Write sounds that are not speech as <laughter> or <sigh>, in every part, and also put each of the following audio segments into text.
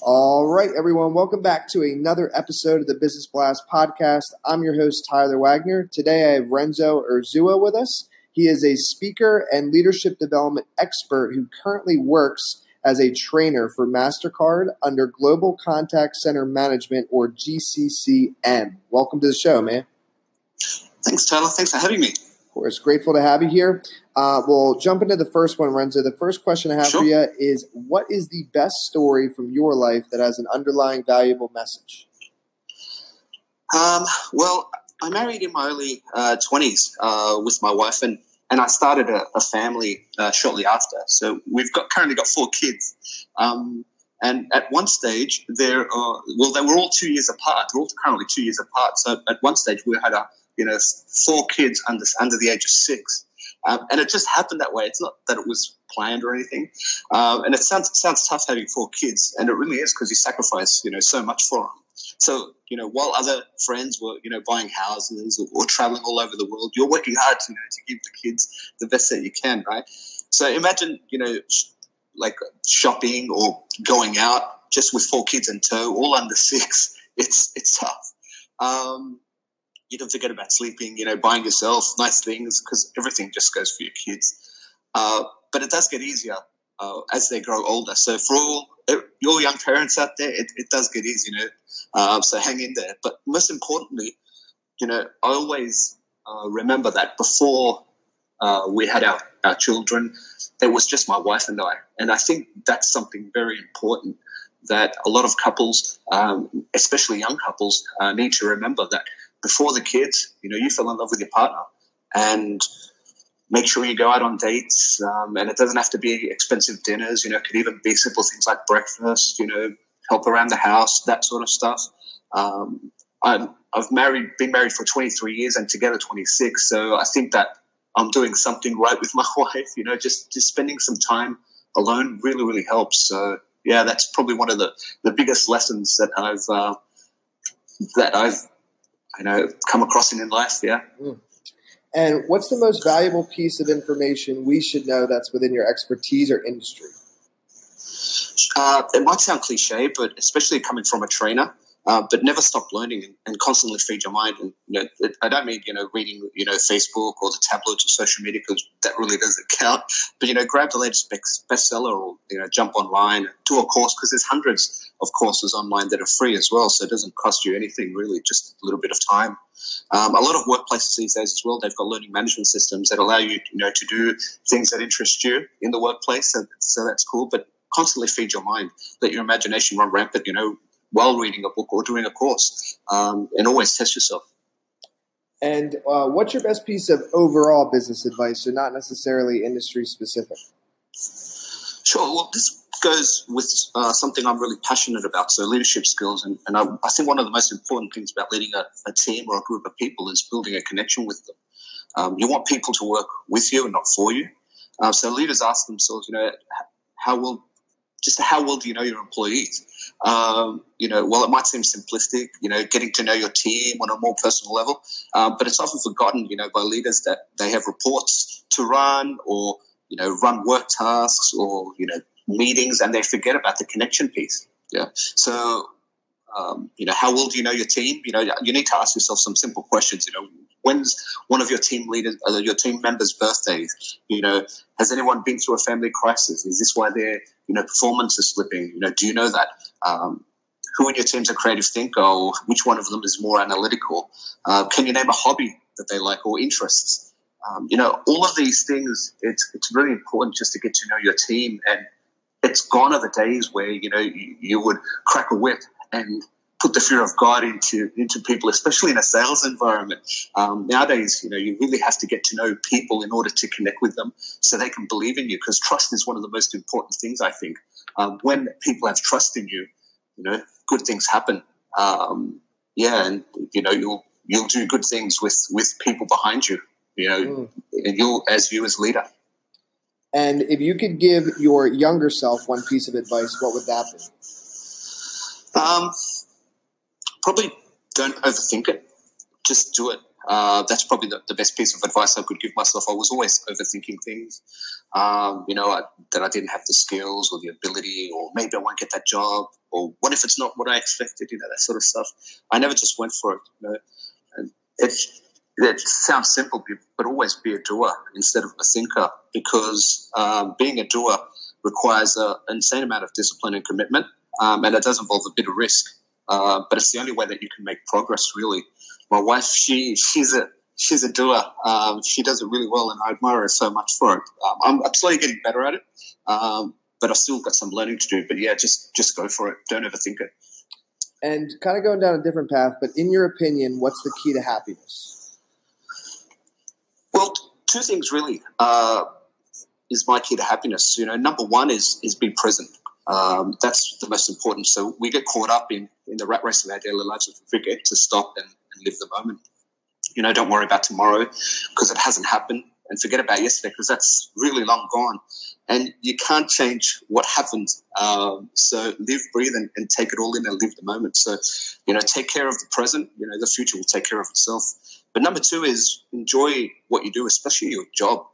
All right, everyone, welcome back to another episode of the Business Blast podcast. I'm your host, Tyler Wagner. Today I have Renzo Urzua with us. He is a speaker and leadership development expert who currently works as a trainer for MasterCard under Global Contact Center Management or GCCM. Welcome to the show, man. Thanks, Tyler. Thanks for having me. Of course, grateful to have you here. Uh, we'll jump into the first one, Renzo. The first question I have sure. for you is What is the best story from your life that has an underlying valuable message? Um, well, I married in my early uh, 20s uh, with my wife, and, and I started a, a family uh, shortly after. So we've got currently got four kids. Um, and at one stage, they're well, they were all two years apart. They're all currently two years apart. So at one stage, we had a you know four kids under under the age of six. Um, and it just happened that way. It's not that it was planned or anything. Um, and it sounds sounds tough having four kids, and it really is because you sacrifice you know so much for them. So you know, while other friends were you know buying houses or, or traveling all over the world, you're working hard to you know to give the kids the best that you can, right? So imagine you know like shopping or going out just with four kids in tow, all under six. <laughs> It's it's tough. Um, you don't forget about sleeping, you know, buying yourself nice things because everything just goes for your kids. Uh, but it does get easier uh, as they grow older. So for all your young parents out there, it, it does get easier, you know. Uh, so hang in there. But most importantly, you know, I always uh, remember that before uh, we had our, our children, it was just my wife and I. And I think that's something very important that a lot of couples, um, especially young couples, uh, need to remember that before the kids, you know, you fell in love with your partner and make sure you go out on dates. Um, and it doesn't have to be expensive dinners, you know, it could even be simple things like breakfast, you know, help around the house, that sort of stuff. Um, i have married, been married for 23 years and together 26. So I think that I'm doing something right with <laughs> my wife, you know, just, just spending some time alone really, really helps. So yeah, that's probably one of the, the biggest lessons that I've, uh, that I've you know come across in life. Yeah. Mm. And what's the most valuable piece of information we should know that's within your expertise or industry? Uh, it might sound cliche, but especially coming from a trainer, uh, but never stop learning and, and, constantly feed your mind. And you know, it, I don't mean you know reading you know Facebook or the tablets or social media because that really doesn't <laughs> count. But you know, grab the latest bestseller or you know jump online, do a course because there's hundreds of courses online that are free as well, so it doesn't cost you anything really, just a little bit of time. Um, a lot of workplaces these days as well, they've got learning management systems that allow you, you know, to do things that interest you in the workplace. So, so that's cool. But constantly feed your mind, let your imagination run rampant. You know, while reading a book or doing a course, um, and always test yourself. And uh, what's your best piece of overall business advice, so not necessarily industry specific? Sure. Well, this goes with uh, something I'm really passionate about, so leadership skills. And, and I, I, think one of the most important things about leading a, a, team or a group of people is building a connection with them. Um, you want people to work with you and not for you. Um, so leaders ask themselves, you know, how well, just how well do you know your employees? Um, you know, well, it might seem simplistic, you know, getting to know your team on a more personal level, um, but it's often forgotten, you know, by leaders that they have reports to run or, you know, run work tasks or, you know, meetings and they forget about the connection piece. Yeah. So, um, you know, how well do you know your team? You know, you need to ask yourself some simple questions. You know, when's one of your team leaders, uh, your team members' birthdays? You know, has anyone been through a family crisis? Is this why their, you know, performance is slipping? You know, do you know that? Um, who in your team's a creative thinker or which one of them is more analytical? Uh, can you name a hobby that they like or interests? Um, you know, all of these things, it's, it's really important just to get to know your team. And it's gone are the days where, you know, you, you would crack a whip and put the fear of God into into people, especially in a sales environment. Um, nowadays, you know, you really have to get to know people in order to connect with them, so they can believe in you. Because trust is one of the most important things. I think um, when people have trust in you, you know, good things happen. Um, yeah, and you know, you'll you'll do good things with with people behind you. You know, mm. you'll as you as leader. And if you could give your younger self one piece of advice, what would that be? Um, probably don't overthink it. Just do it. Uh, that's probably the, the, best piece of advice I could give myself. I was always overthinking things, um, you know, I, that I didn't have the skills or the ability, or maybe I won't get that job, or what if it's not what I expected, you know, that sort of stuff. I never just went for it, you know. And it sounds simple, but always be a doer instead of a thinker because um, being a doer requires an insane amount of discipline and commitment, um, and it does involve a bit of risk. Uh, but it's the only way that you can make progress. Really, my wife, she she's a she's a doer. Um, she does it really well, and I admire her so much for it. Um, I'm, I'm, slowly getting better at it, um, but I've still got some learning to do. But yeah, just just go for it. Don't overthink it. And kind of going down a different path, but in your opinion, what's the key to happiness? Well, two things really uh, is my key to happiness. You know, number one is is be present. Um, that's the most important. So we get caught up in, in the rat race of our daily lives and forget to stop and, and live the moment. You know, don't worry about tomorrow because it hasn't happened and forget about yesterday because that's really long gone. And you can't change what happened. Um, so live, breathe, and, and, take it all in and live the moment. So, you know, take care of the present. You know, the future will take care of itself. But number two is enjoy what you do, especially your job.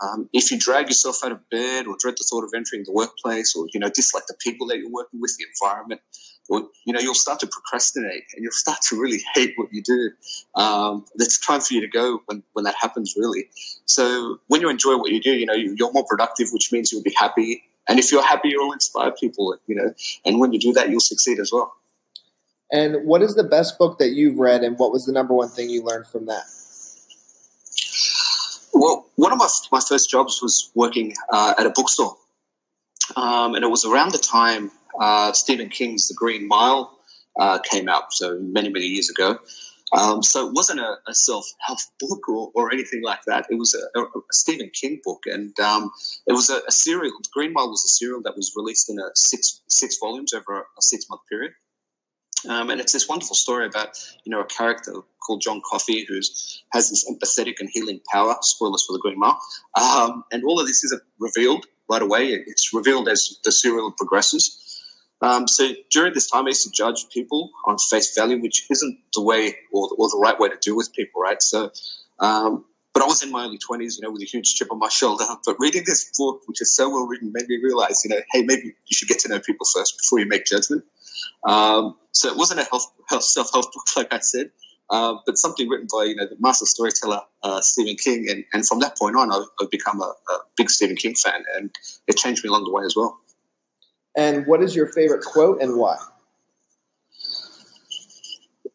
Um, if you drag yourself out of bed or dread the thought of entering the workplace or, you know, dislike the people that you're working with, the environment, or, you know, you'll start to procrastinate and you'll start to really hate what you do. Um, it's time for you to go when, when that happens, really. So when you enjoy what you do, you know, you're more productive, which means you'll be happy. And if you're happy, you'll inspire people, you know, and when you do that, you'll succeed as well. And what is the best book that you've read, and what was the number one thing you learned from that? Well, one of my, my first jobs was working uh, at a bookstore. Um, and it was around the time uh, Stephen King's The Green Mile uh, came out, so many, many years ago. Um, so it wasn't a, a self-help <laughs> book or, or, anything like that. It was a, a Stephen King book, and um, it was a, a, serial. Green Mile was a serial that was released in a six six volumes over a, six-month period. Um, and it's this wonderful story about, you know, a character called John Coffey who has this empathetic and healing power. Spoilers for the Green Mile. Um, and all of this is revealed right away. It's revealed as the serial progresses. Um, so during this time, I used to judge people on face value, which isn't the way or the, or the right way to deal with people, right? So, um, but I was in my early 20s, you know, with a huge chip on my shoulder. <laughs> But reading this book, which is so well written, made me realize, you know, hey, maybe you should get to know people first before you make judgment. Um, so it wasn't a health, health self-help <laughs> book, like I said, uh, but something written by you know the master storyteller uh, Stephen King, and, and from that point on, I've, I've become a, a, big Stephen King fan, and it changed me along the way as well. And what is your favorite quote, and why?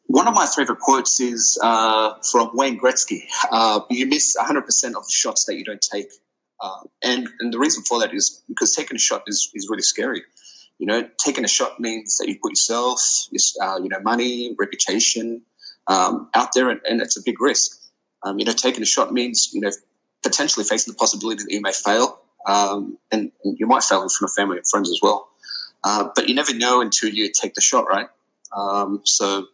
One of my favorite quotes is uh, from Wayne Gretzky. Uh, you miss 100% of the shots that you don't take. Uh, and, and the reason for that is because taking a shot is, is really scary. You know, taking a shot means that you put yourself, uh, you know, money, reputation um, out there, and, and, it's a big risk. Um, you know, taking a shot means you know potentially facing the possibility that you may fail, um, and, and, you might fail in front of family and friends as well. Uh, but you never know until you take the shot, right? Um, so,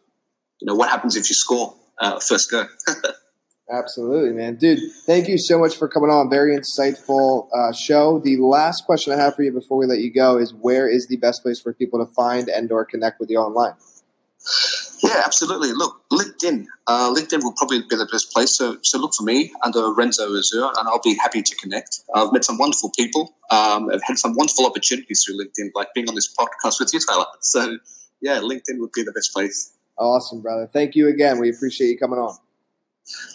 you know, what happens if you score uh, first go? <laughs> Absolutely, man. Dude, thank you so much for coming on. Very insightful uh, show. The last question I have for you before we let you go is where is the best place for people to find and or connect with you online? Yeah, absolutely. Look, LinkedIn. Uh, LinkedIn will probably be the best place. So, so look for me under Renzo Urzua, and I'll be happy to connect. I've met some wonderful people. Um, I've had some wonderful opportunities through LinkedIn, like being on this podcast with you, Tyler. So, yeah, LinkedIn would be the best place. Awesome, brother. Thank you again. We appreciate you coming on.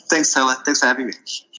Thanks, Tyler. Thanks for having me.